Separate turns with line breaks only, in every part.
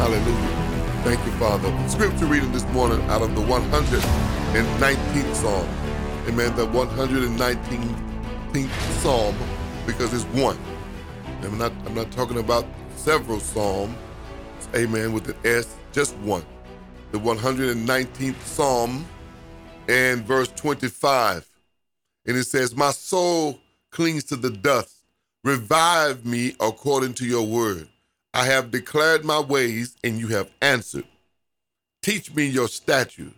Hallelujah. Thank you, Father. Scripture reading this morning out of the 119th Psalm. Amen. The 119th Psalm because it's one. I'm not, I'm not talking about several Psalms. Amen. With an S, just one. The 119th Psalm and verse 25. And it says, My soul clings to the dust. Revive me according to your word. I have declared my ways, and you have answered. Teach me your statutes.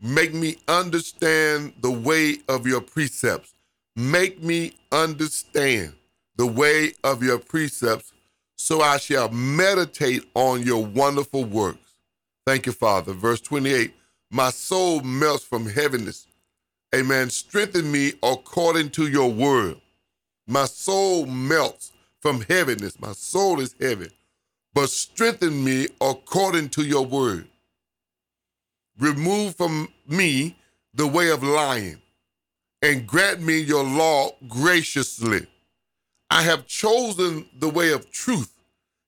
Make me understand the way of your precepts. Make me understand the way of your precepts, so I shall meditate on your wonderful works. Thank you, Father. Verse 28 My soul melts from heaviness. Amen. Strengthen me according to your word. My soul melts from heaviness. My soul is heavy. But strengthen me according to your word. Remove from me the way of lying and grant me your law graciously. I have chosen the way of truth.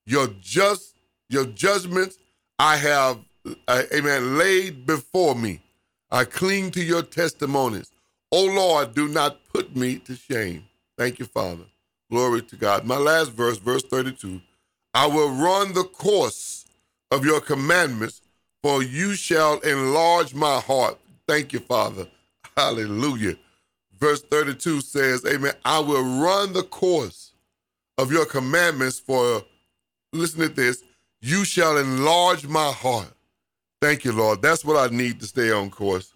Your just your judgments I have uh, amen laid before me. I cling to your testimonies. O Lord, do not put me to shame. Thank you, Father. Glory to God. My last verse, verse 32 I will run the course of your commandments, for you shall enlarge my heart. Thank you, Father. Hallelujah. Verse 32 says, Amen. I will run the course of your commandments, for, listen to this, you shall enlarge my heart. Thank you, Lord. That's what I need to stay on course.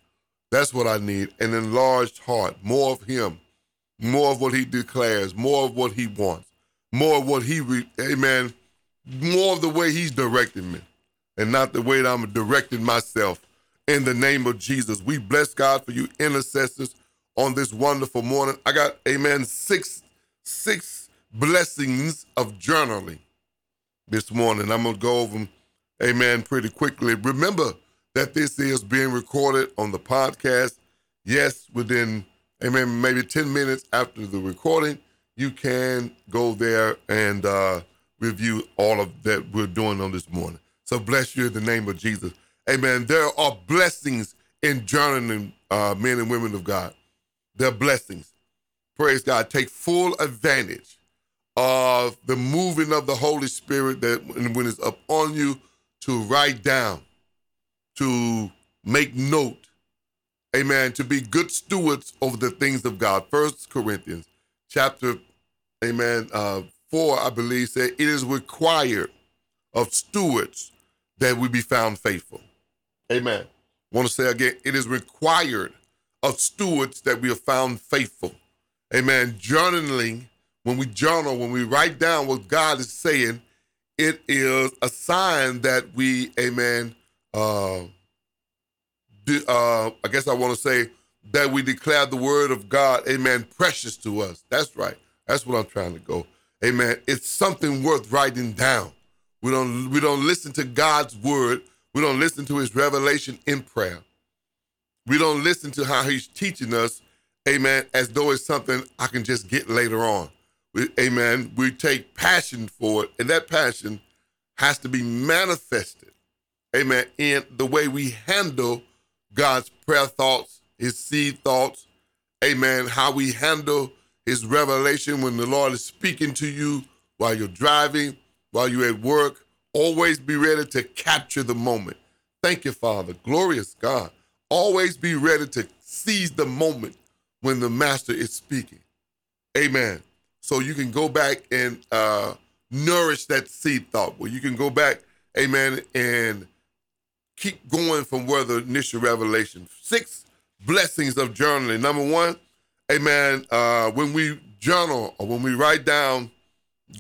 That's what I need an enlarged heart, more of Him, more of what he declares, more of what he wants, more of what he, re- amen, more of the way he's directing me and not the way that I'm directing myself. In the name of Jesus, we bless God for you intercessors on this wonderful morning. I got, amen, six, six blessings of journaling this morning. I'm going to go over them, amen, pretty quickly. Remember that this is being recorded on the podcast. Yes, within amen, maybe 10 minutes after the recording, you can go there and uh, review all of that we're doing on this morning. So bless you in the name of Jesus. Amen. There are blessings in journaling, uh, men and women of God. There are blessings. Praise God. Take full advantage of the moving of the Holy Spirit that when it's upon you to write down, to make note, amen, to be good stewards over the things of God. First Corinthians chapter, amen, uh, four, I believe, said it is required of stewards that we be found faithful. Amen. Want to say again, it is required of stewards that we are found faithful. Amen. Journaling, when we journal, when we write down what God is saying, it is a sign that we, amen, uh, uh, I guess I want to say that we declare the word of God, amen, precious to us. That's right. That's what I'm trying to go. Amen. It's something worth writing down. We don't we don't listen to God's word. We don't listen to his revelation in prayer. We don't listen to how he's teaching us, amen, as though it's something I can just get later on. We, amen. We take passion for it, and that passion has to be manifested, amen, in the way we handle God's prayer thoughts, his seed thoughts, amen, how we handle his revelation when the Lord is speaking to you while you're driving, while you're at work. Always be ready to capture the moment. Thank you, Father. Glorious God. Always be ready to seize the moment when the Master is speaking. Amen. So you can go back and uh, nourish that seed thought, Well, you can go back, amen, and keep going from where the initial revelation. Six blessings of journaling. Number one, amen, uh, when we journal or when we write down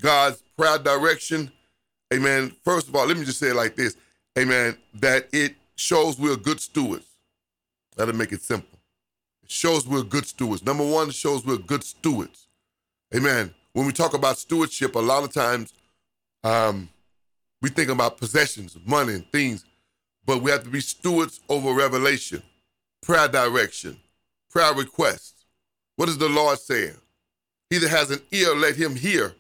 God's prayer direction, amen, first of all, let me just say it like this, amen, that it shows we're good stewards. That'll make it simple. It shows we're good stewards. Number one, it shows we're good stewards. Amen. When we talk about stewardship, a lot of times um, we think about possessions, money, and things but we have to be stewards over revelation, prayer direction, prayer requests. What is the Lord saying? He that has an ear, let him hear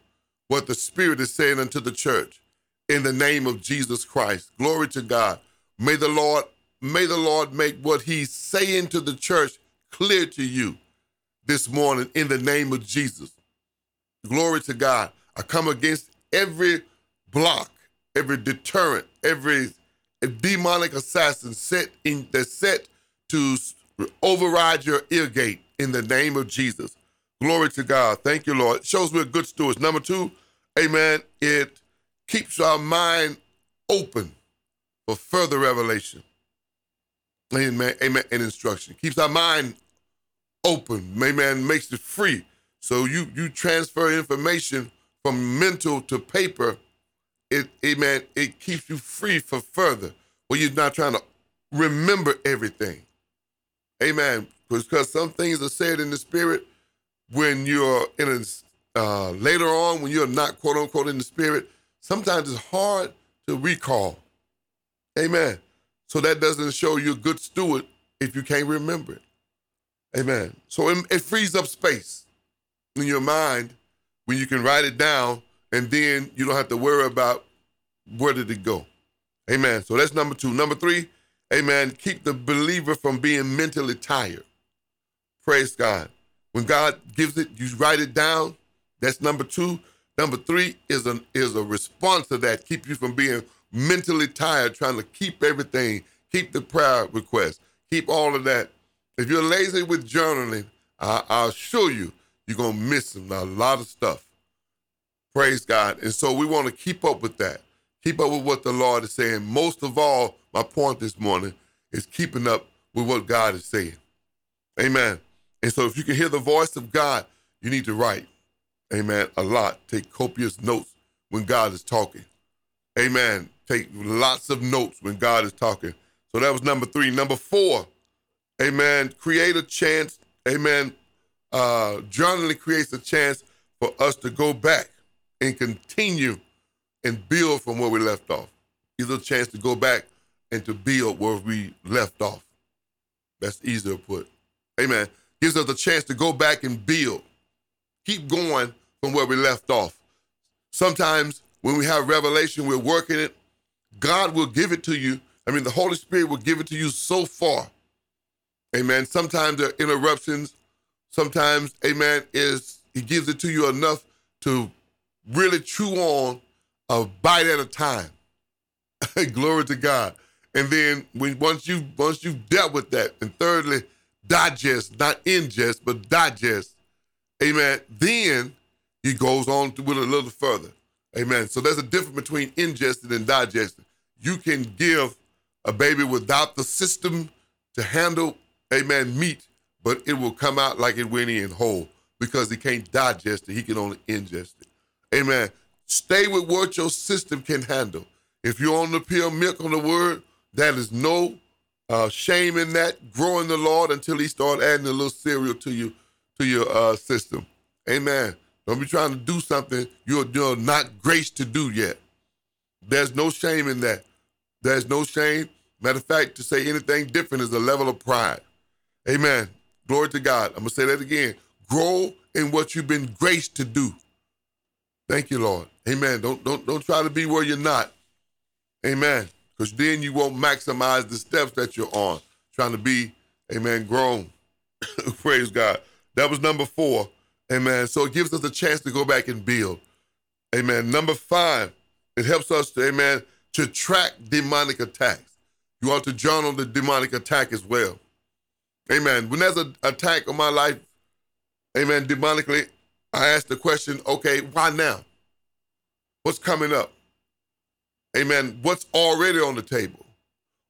what the Spirit is saying unto the church. in the name of Jesus Christ. Glory to God. May the Lord, may the Lord make what he's saying to the church clear to you this morning in the name of Jesus. Glory to God. I come against every block, every deterrent, every demonic assassin set in that's set to override your ear gate in the name of Jesus. Glory to God. Thank you, Lord. It shows we're good stewards. Number two, amen, it keeps our mind open for further revelation. Amen. Amen. And instruction. Keeps our mind open. Amen. Makes it free. So you you transfer information from mental to paper. It amen. It keeps you free for further. Where you're not trying to remember everything. Amen. Because some things are said in the spirit when you're in a uh, later on when you're not quote unquote in the spirit. Sometimes it's hard to recall. Amen. So that doesn't show you a good steward if you can't remember it. Amen. So it, it frees up space in your mind when you can write it down and then you don't have to worry about where did it go. Amen. So that's number two. Number three, amen, keep the believer from being mentally tired. Praise God. When God gives it, you write it down. That's number two. Number three is a is a response to that. Keep you from being mentally tired, trying to keep everything, keep the prayer request, keep all of that. If you're lazy with journaling, I, I'll assure you, you're gonna miss a lot of stuff. Praise God. And so we want to keep up with that. Keep up with what the Lord is saying. Most of all, my point this morning is keeping up with what God is saying. Amen. And so if you can hear the voice of God, you need to write. Amen. A lot. Take copious notes when God is talking. Amen. Take lots of notes when God is talking. So that was number three. Number four, amen. Create a chance. Amen. Uh, journaling creates a chance for us to go back and continue and build from where we left off. Gives us a chance to go back and to build where we left off. That's easier put. Amen. Gives us a chance to go back and build. Keep going from where we left off. Sometimes when we have revelation, we're working it. God will give it to you. I mean, the Holy Spirit will give it to you so far. Amen. Sometimes there are interruptions. Sometimes, amen, is he gives it to you enough to really chew on a bite at a time. Glory to God. And then when once you once you've dealt with that, and thirdly, digest, not ingest, but digest. Amen. Then he goes on to, with a little further. Amen. So there's a difference between ingesting and digesting. You can give a baby without the system to handle, amen, meat, but it will come out like it went in whole because he can't digest it. He can only ingest it. Amen. Stay with what your system can handle. If you're on the pure milk on the word, that is no uh, shame in that. Grow in the Lord until He start adding a little cereal to you to your uh, system. Amen. Don't be trying to do something you're, you're not graced to do yet. There's no shame in that. There's no shame. Matter of fact, to say anything different is a level of pride. Amen. Glory to God. I'm gonna say that again. Grow in what you've been graced to do. Thank you, Lord. Amen. Don't don't don't try to be where you're not. Amen. Because then you won't maximize the steps that you're on. Trying to be, amen, grown. Praise God. That was number four. Amen. So it gives us a chance to go back and build. Amen. Number five, it helps us to, amen, to track demonic attacks. You ought to journal the demonic attack as well. Amen. When there's an attack on my life, amen, demonically, I ask the question, okay, why now? What's coming up? Amen. What's already on the table?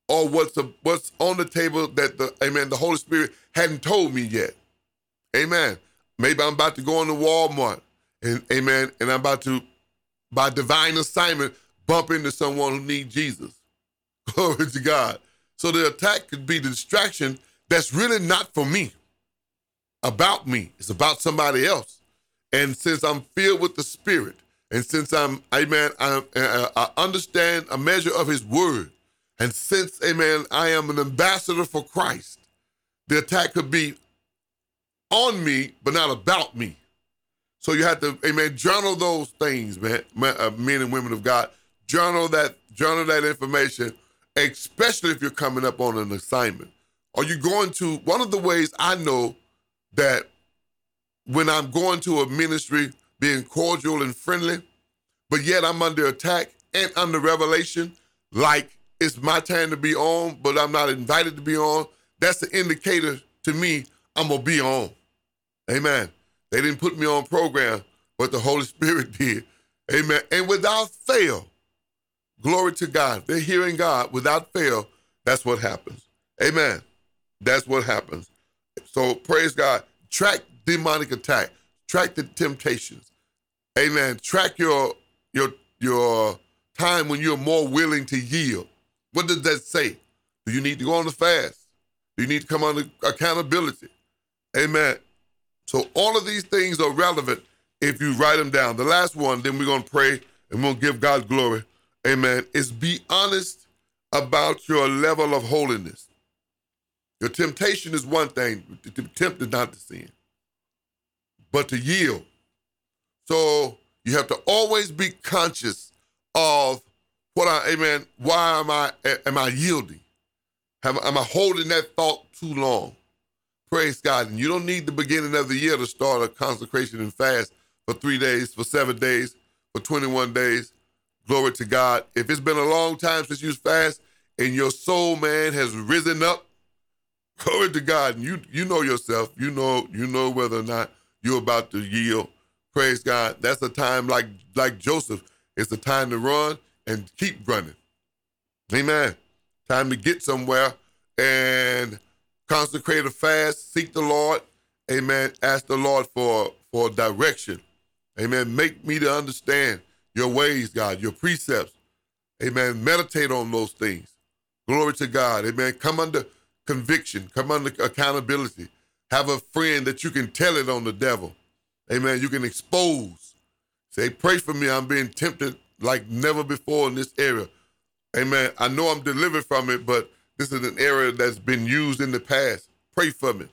Or what's the, what's on the table that the amen, the Holy Spirit hadn't told me yet. Amen. Maybe I'm about to go into Walmart and amen, and I'm about to, by divine assignment, bump into someone who needs Jesus. Glory to God. So the attack could be the distraction that's really not for me, about me. It's about somebody else. And since I'm filled with the Spirit, and since I'm, amen, I, I understand a measure of His Word, and since, amen, I am an ambassador for Christ, the attack could be on me, but not about me. So you have to, amen, journal those things, man, uh, men and women of God. journal that journal that information, especially if you're coming up on an assignment. Are you going to one of the ways I know that when I'm going to a ministry, being cordial and friendly, but yet I'm under attack and under revelation, like it's my time to be on, but I'm not invited to be on. That's the indicator to me I'm gonna be on. Amen. They didn't put me on program, but the Holy Spirit did. Amen. And without fail, glory to God. They're hearing God without fail. That's what happens. Amen. That's what happens. So praise God. Track demonic attack. Track the temptations. Amen. Track your your your time when you're more willing to yield. What does that say? Do you need to go on the fast? Do you need to come under accountability? Amen. So all of these things are relevant if you write them down. The last one, then we're gonna pray and we'll give God glory. Amen. Is be honest about your level of holiness. Your temptation is one thing, to tempt is not to sin, but to yield. So you have to always be conscious of what I, amen, why am I, am I yielding? Am, am I holding that thought too long? Praise God. And you don't need the beginning of the year to start a consecration and fast for three days, for seven days, for 21 days. Glory to God. If it's been a long time since you fast and your soul, man, has risen up, glory to God. And you you know yourself. You know, you know whether or not you're about to yield. Praise God. That's a time like like Joseph. It's a time to run and keep running. Amen. Time to get somewhere and consecrate a fast, seek the Lord. Amen. Ask the Lord for, for direction. Amen. Make me to understand your ways, God, your precepts. Amen. Meditate on those things. Glory to God. Amen. Come under conviction, come under accountability. Have a friend that you can tell it on the devil. Amen. You can expose. Say, pray for me. I'm being tempted like never before in this area. Amen. I know I'm delivered from it, but this is an area that's been used in the past. Pray for me.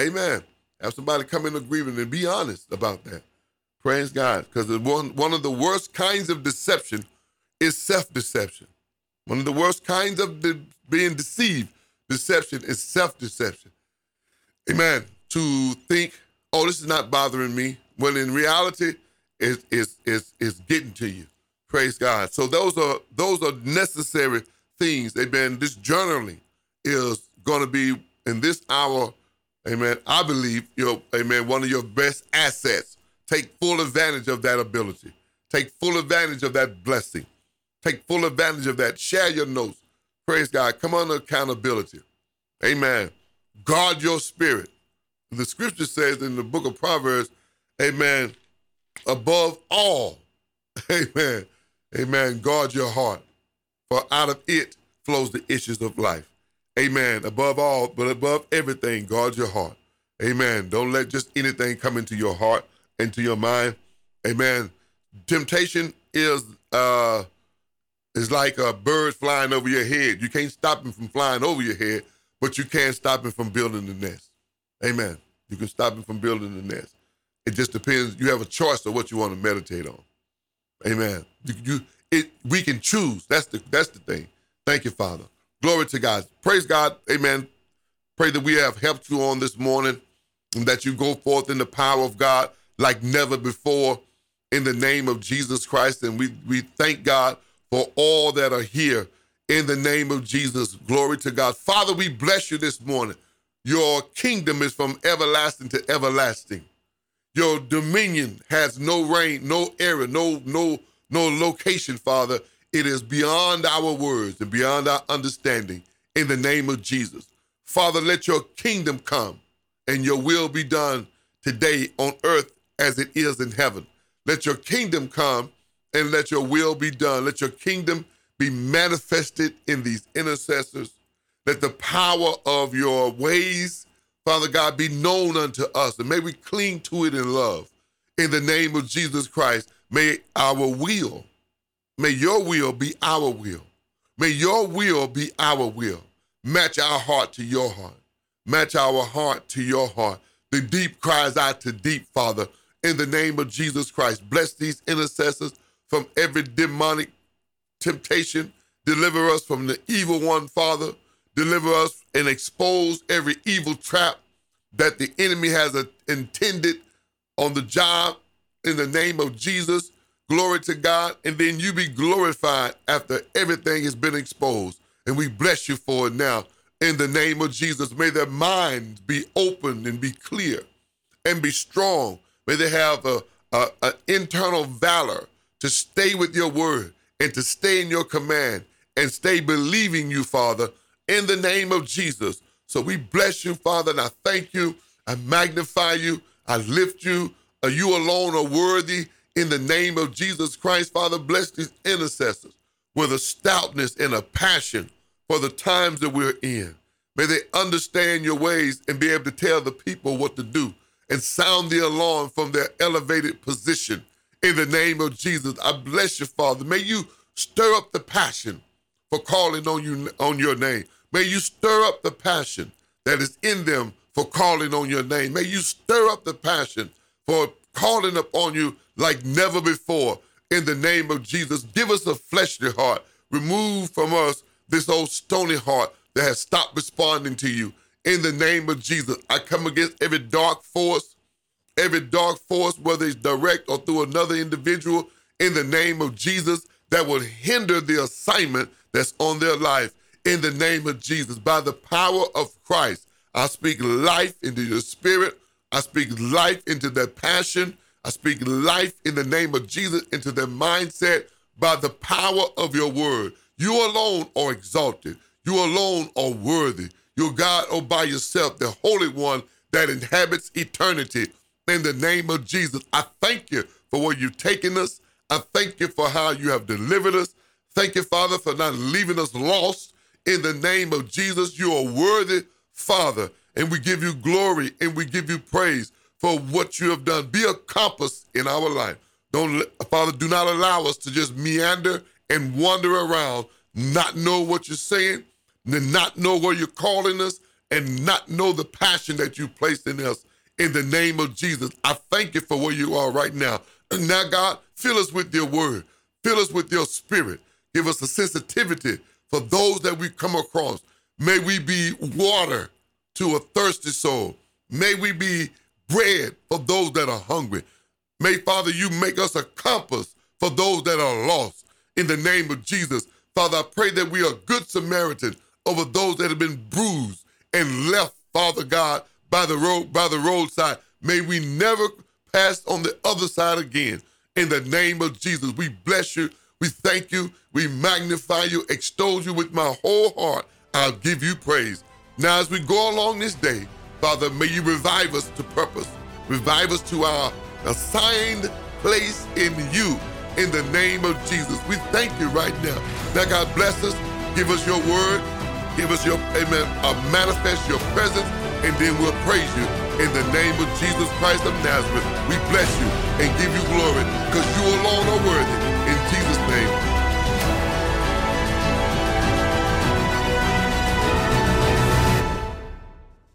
Amen. Have somebody come in agreement and be honest about that. Praise God. Because one, one of the worst kinds of deception is self deception. One of the worst kinds of de- being deceived, deception, is self deception. Amen. To think, oh, this is not bothering me, when in reality, it's, it's, it's getting to you. Praise God. So those are those are necessary things. Amen. This journaling is going to be in this hour, amen. I believe, you amen, one of your best assets. Take full advantage of that ability. Take full advantage of that blessing. Take full advantage of that. Share your notes. Praise God. Come on accountability. Amen. Guard your spirit. The scripture says in the book of Proverbs, amen, above all, amen, Amen. Guard your heart, for out of it flows the issues of life. Amen. Above all, but above everything, guard your heart. Amen. Don't let just anything come into your heart, into your mind. Amen. Temptation is uh is like a bird flying over your head. You can't stop him from flying over your head, but you can't stop him from building the nest. Amen. You can stop him from building the nest. It just depends. You have a choice of what you want to meditate on. Amen. You, you, it, we can choose. That's the that's the thing. Thank you, Father. Glory to God. Praise God. Amen. Pray that we have helped you on this morning and that you go forth in the power of God like never before in the name of Jesus Christ. And we, we thank God for all that are here in the name of Jesus. Glory to God. Father, we bless you this morning. Your kingdom is from everlasting to everlasting. Your dominion has no reign, no area, no no no location, Father. It is beyond our words and beyond our understanding. In the name of Jesus, Father, let your kingdom come and your will be done today on earth as it is in heaven. Let your kingdom come and let your will be done. Let your kingdom be manifested in these intercessors. Let the power of your ways Father God, be known unto us, and may we cling to it in love. In the name of Jesus Christ, may our will, may your will be our will. May your will be our will. Match our heart to your heart. Match our heart to your heart. The deep cries out to deep, Father, in the name of Jesus Christ. Bless these intercessors from every demonic temptation. Deliver us from the evil one, Father. Deliver us and expose every evil trap that the enemy has uh, intended on the job in the name of Jesus. Glory to God. And then you be glorified after everything has been exposed. And we bless you for it now. In the name of Jesus, may their minds be open and be clear and be strong. May they have a, a, a internal valor to stay with your word and to stay in your command and stay believing you, Father, in the name of Jesus. So we bless you, Father, and I thank you. I magnify you. I lift you. You alone are worthy in the name of Jesus Christ. Father, bless these intercessors with a stoutness and a passion for the times that we're in. May they understand your ways and be able to tell the people what to do and sound the alarm from their elevated position. In the name of Jesus, I bless you, Father. May you stir up the passion for calling on you on your name. May you stir up the passion that is in them for calling on your name. May you stir up the passion for calling upon you like never before. In the name of Jesus, give us a fleshly heart. Remove from us this old stony heart that has stopped responding to you. In the name of Jesus, I come against every dark force, every dark force, whether it's direct or through another individual, in the name of Jesus, that would hinder the assignment that's on their life in the name of Jesus. By the power of Christ, I speak life into your spirit. I speak life into their passion. I speak life in the name of Jesus into their mindset by the power of your word. You alone are exalted. You alone are worthy. You're God all by yourself, the Holy One that inhabits eternity. In the name of Jesus, I thank you for where you've taken us. I thank you for how you have delivered us. Thank you, Father, for not leaving us lost. In the name of Jesus, you are worthy, Father, and we give you glory and we give you praise for what you have done. Be a compass in our life. Don't, Father, do not allow us to just meander and wander around, not know what you're saying, and not know where you're calling us, and not know the passion that you placed in us. In the name of Jesus, I thank you for where you are right now. Now, God, fill us with your word, fill us with your spirit. Give us a sensitivity for those that we come across. May we be water to a thirsty soul. May we be bread for those that are hungry. May, Father, you make us a compass for those that are lost. In the name of Jesus, Father, I pray that we are good Samaritan over those that have been bruised and left, Father God, by the road, by the roadside. May we never pass on the other side again. In the name of Jesus, we bless you we thank you. We magnify you, extol you with my whole heart. I'll give you praise. Now, as we go along this day, Father, may you revive us to purpose, revive us to our assigned place in you. In the name of Jesus, we thank you right now. Now, God bless us. Give us your word. Give us your, amen, uh, manifest your presence, and then we'll praise you. In the name of Jesus Christ of Nazareth, we bless you and give you glory because you alone are worthy. In Jesus' name,